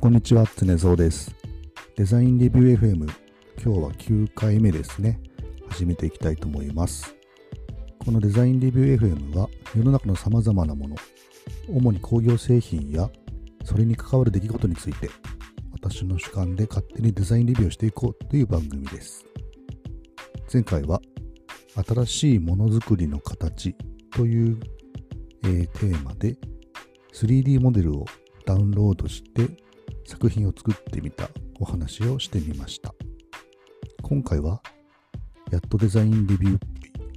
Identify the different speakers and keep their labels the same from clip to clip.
Speaker 1: こんにちは、常蔵です。デザインレビュー FM、今日は9回目ですね。始めていきたいと思います。このデザインレビュー FM は、世の中の様々なもの、主に工業製品や、それに関わる出来事について、私の主観で勝手にデザインレビューをしていこうという番組です。前回は、新しいものづくりの形という、えーテーマで、3D モデルをダウンロードして作品を作ってみたお話をしてみました。今回は、やっとデザインレビュー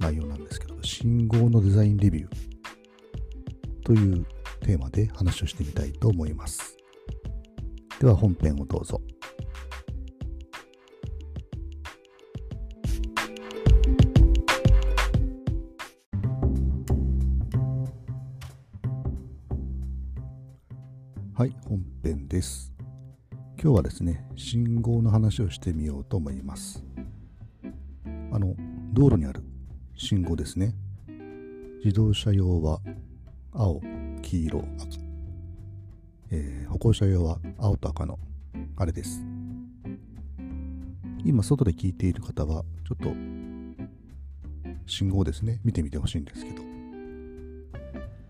Speaker 1: 内容なんですけど、信号のデザインレビューというテーマで話をしてみたいと思います。では本編をどうぞ。はい、本編です。今日はですね、信号の話をしてみようと思います。あの、道路にある信号ですね。自動車用は青、黄色、赤。えー歩行者用は青と赤のあれです。今、外で聞いている方は、ちょっと信号ですね、見てみてほしいんですけど、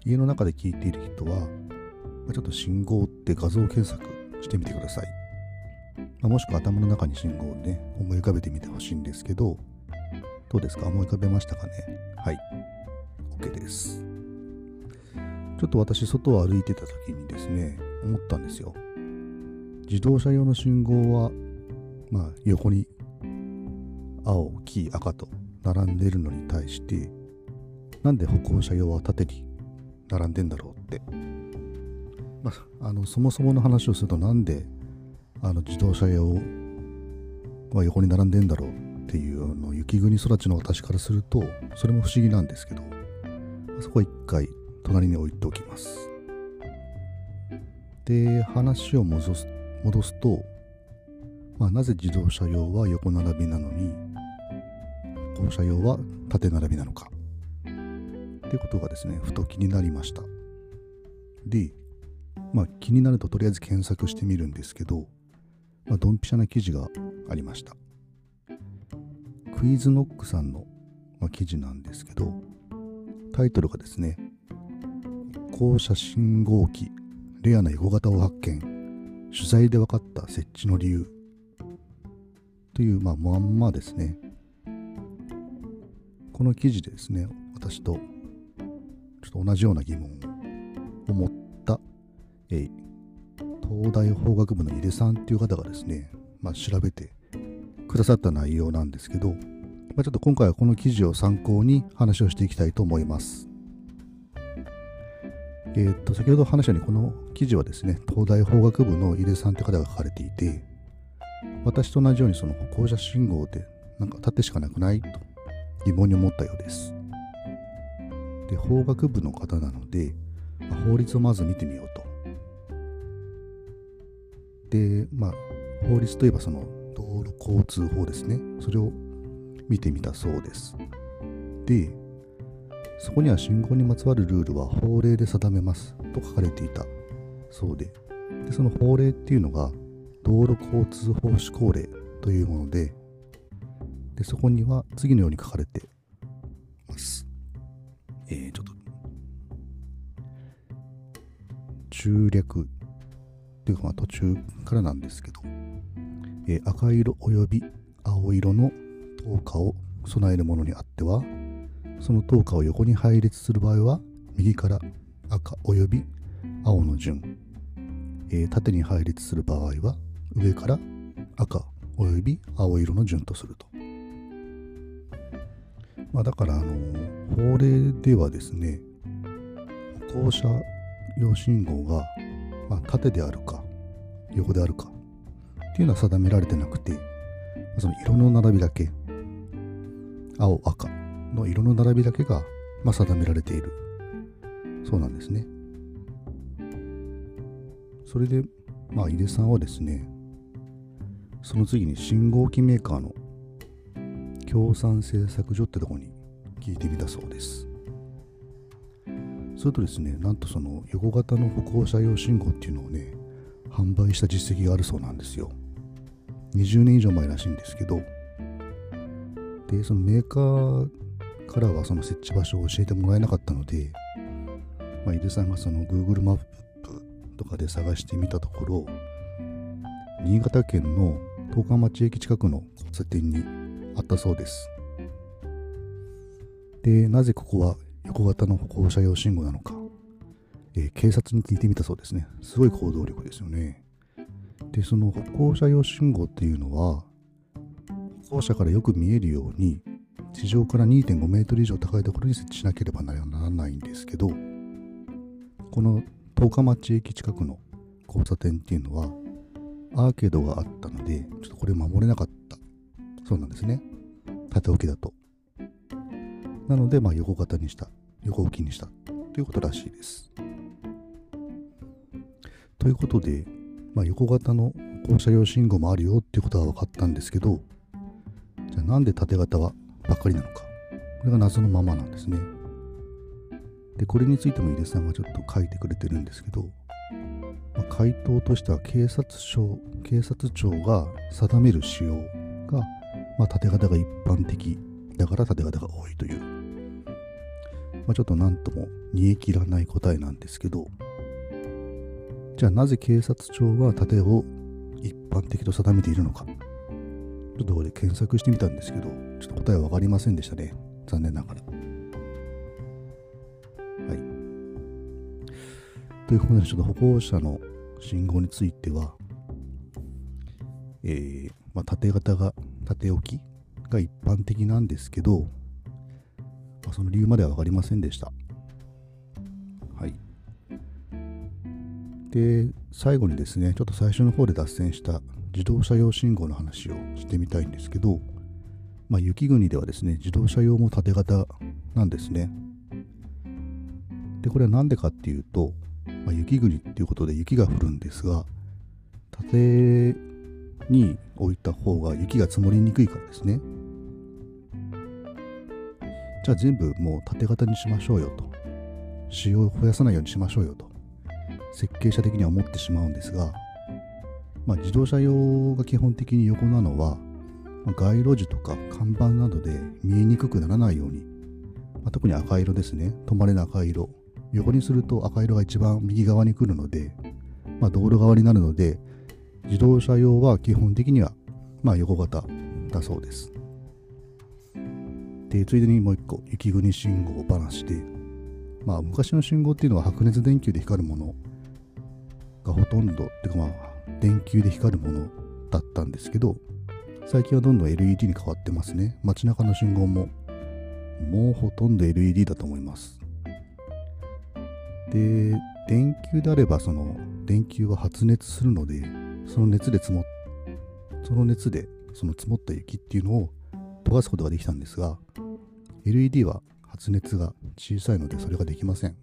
Speaker 1: 家の中で聞いている人は、ちょっと信号って画像検索してみてください。まあもしくは頭の中に信号をね、思い浮かべてみてほしいんですけど、どうですか？思い浮かべましたかね？はい。OK です。ちょっと私、外を歩いてた時にですね、思ったんですよ。自動車用の信号は、まあ、横に青、黄、赤と並んでるのに対して、なんで歩行者用は縦に並んでんだろうってまあ、あのそもそもの話をするとなんであの自動車用は横に並んでんだろうっていうあの雪国育ちの私からするとそれも不思議なんですけどそこは一回隣に置いておきます。で話を戻す戻すと、まあ、なぜ自動車用は横並びなのに歩行者用は縦並びなのかってことがですねふと気になりました。でまあ気になるととりあえず検索してみるんですけど、まあ、ドンピシャな記事がありました。クイズノックさんの、まあ、記事なんですけど、タイトルがですね、歩行者信号機、レアな横型を発見、取材で分かった設置の理由という、まあ、まんまですね。この記事でですね、私とちょっと同じような疑問を持ったえ東大法学部の井出さんっていう方がですね、まあ、調べてくださった内容なんですけど、まあ、ちょっと今回はこの記事を参考に話をしていきたいと思います。えーっと、先ほど話したようにこの記事はですね、東大法学部の井出さんって方が書かれていて、私と同じようにその歩行者信号でなんか縦しかなくないと疑問に思ったようです。で、法学部の方なので、まあ法律をまず見てみようと。で、まあ、法律といえばその道路交通法ですね。それを見てみたそうです。で、そこには信号にまつわるルールは法令で定めますと書かれていたそうで、でその法令っていうのが道路交通法施行令というもので、でそこには次のように書かれてます。えー、ちょっと中略っていうかまあ途中からなんですけど、えー赤色および青色の灯火を備えるものにあってはその灯火を横に配列する場合は右から赤および青の順、えー縦に配列する場合は上から赤および青色の順とすると、まあ、だからあの法令ではですね歩行者用信号がまあ、縦であるか横であるかっていうのは定められてなくてその色の並びだけ青赤の色の並びだけが、まあ、定められている。そうなんですね。それでまあ井出さんはですねその次に信号機メーカーの協賛製作所ってとこに聞いてみたそうです。するとですね、なんとその横型の歩行者用信号っていうのをね、販売した実績があるそうなんですよ。20年以上前らしいんですけど。でそのメーカーからはその設置場所を教えてもらえなかったので、まあ、井出さんがその Google マップとかで探してみたところ新潟県の十日町駅近くの交差点にあったそうです。でなぜここは横型の歩行者用信号なのか、えー、警察に聞いてみたそうですね。すごい行動力ですよね。でその歩行者用信号っていうのは歩行者からよく見えるように地上から2.5メートル以上高いところに設置しなければならないんですけどこの十日町駅近くの交差点っていうのはアーケードがあったのでちょっとこれ守れなかった。そうなんですね。縦置きだと。なのでまあ横型にした横置きにしたということらしいです。ということで、まあ、横型の歩行者用信号もあるよっていうことは分かったんですけどじゃあなんで縦型はばっかりなのか。これが謎のままなんですね。でこれについても井出さんがちょっと書いてくれてるんですけど、まあ、回答としては警察庁警察庁が定める仕様が、まあ、縦型が一般的だから縦型が多いという、まあ、ちょっと何とも煮え切らない答えなんですけどじゃあなぜ警察庁は縦を一般的と定めているのかちょっとこれ検索してみたんですけど、ちょっと答えは分かりませんでしたね。残念ながら。はい。ということで、ちょっと歩行者の信号については、えー、まあ、縦型が、縦置きが一般的なんですけど、あ、その理由までは分かりませんでした。はい。で、最後にですね、ちょっと最初の方で脱線した自動車用信号の話をしてみたいんですけど、まあ、雪国ではですね、自動車用も縦型なんですね。で、これは何でかっていうと、まあ、雪国っていうことで雪が降るんですが、縦に置いた方が雪が積もりにくいからですね。じゃあ全部もう縦型にしましょうよと。使用を増やさないようにしましょうよと。設計者的には思ってしまうんですが、まあ、自動車用が基本的に横なのは、ま、街路樹とか看板などで見えにくくならないように、まあ、特に赤色ですね止まれの赤色横にすると赤色が一番右側に来るので、まあ、道路側になるので自動車用は基本的には、まあ、横型だそうですでついでにもう一個雪国信号を話で、まあ、昔の信号っていうのは白熱電球で光るものがほとんどっていうかまあ電球で光るものだったんですけど最近はどんどん LED に変わってますね。街中の信号ももうほとんど LED だと思います。で電球であればその電球は発熱するのでその熱で積もその熱でその積もった雪っていうのを溶かすことができたんですが LED は発熱が小さいのでそれができません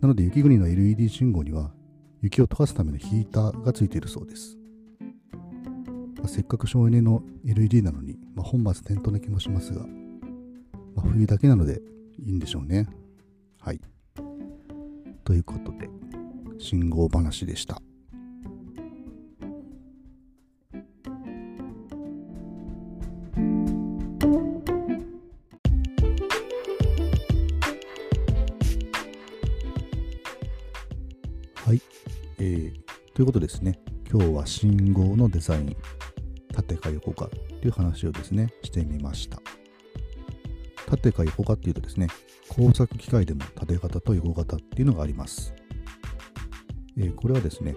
Speaker 1: なので雪国の LED 信号には雪を溶かすためのヒーターがついているそうです。まあ、せっかく省エネの LED なのに、まあ、本末転倒な気もしますが、まあ、冬だけなのでいいんでしょうね。はい。ということで、信号話でした。はい、えーということですね、今日は信号のデザイン、縦か横かという話をですね、してみました。縦か横かっていうとですね、工作機械でも縦型と横型っていうのがあります。えー、これはですね、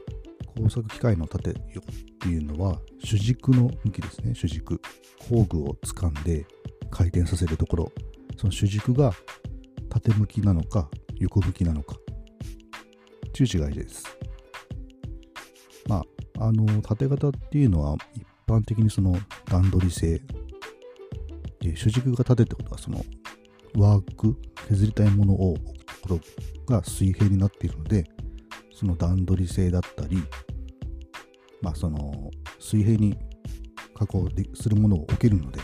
Speaker 1: 工作機械の縦横っていうのは主軸の向きですね、主軸。工具を掴んで回転させるところ、その主軸が縦向きなのか横向きなのか、という違いです。まあ、あの縦型っていうのは一般的にその段取り性で主軸が縦ってことはそのワーク削りたいものを置くところが水平になっているのでその段取り性だったりまあその水平に加工するものを置けるので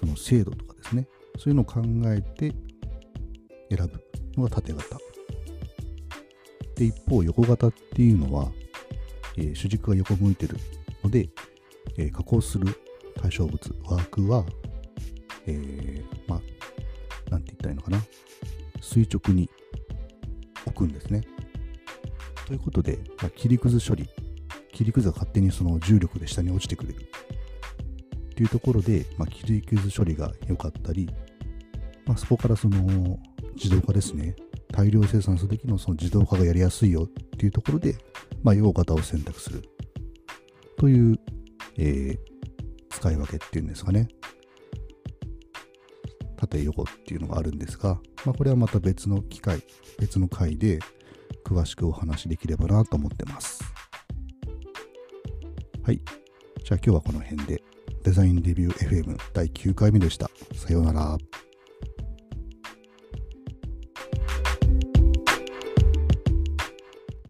Speaker 1: その精度とかですね。そういうのを考えて選ぶのが縦型で、一方、横型っていうのは、えー、主軸が横向いてるので、えー、加工する対象物、ワークは、えー、まあ、なんて言ったらいいのかな。垂直に置くんですね。ということで、まあ、切りくず処理、切りくずが勝手にその重力で下に落ちてくれる。っていうところで、まあ、切りくず処理が良かったり、まあ、そこからその自動化ですね。大量生産するときのその自動化がやりやすいよっていうところで、まあ、用型を選択するという、えー、使い分けっていうんですかね。縦横っていうのがあるんですが、まあ、これはまた別の機会、別の回で詳しくお話しできればなと思ってます。はい。じゃあ今日はこの辺でデザインレビュー FM 第9回目でした。さようなら。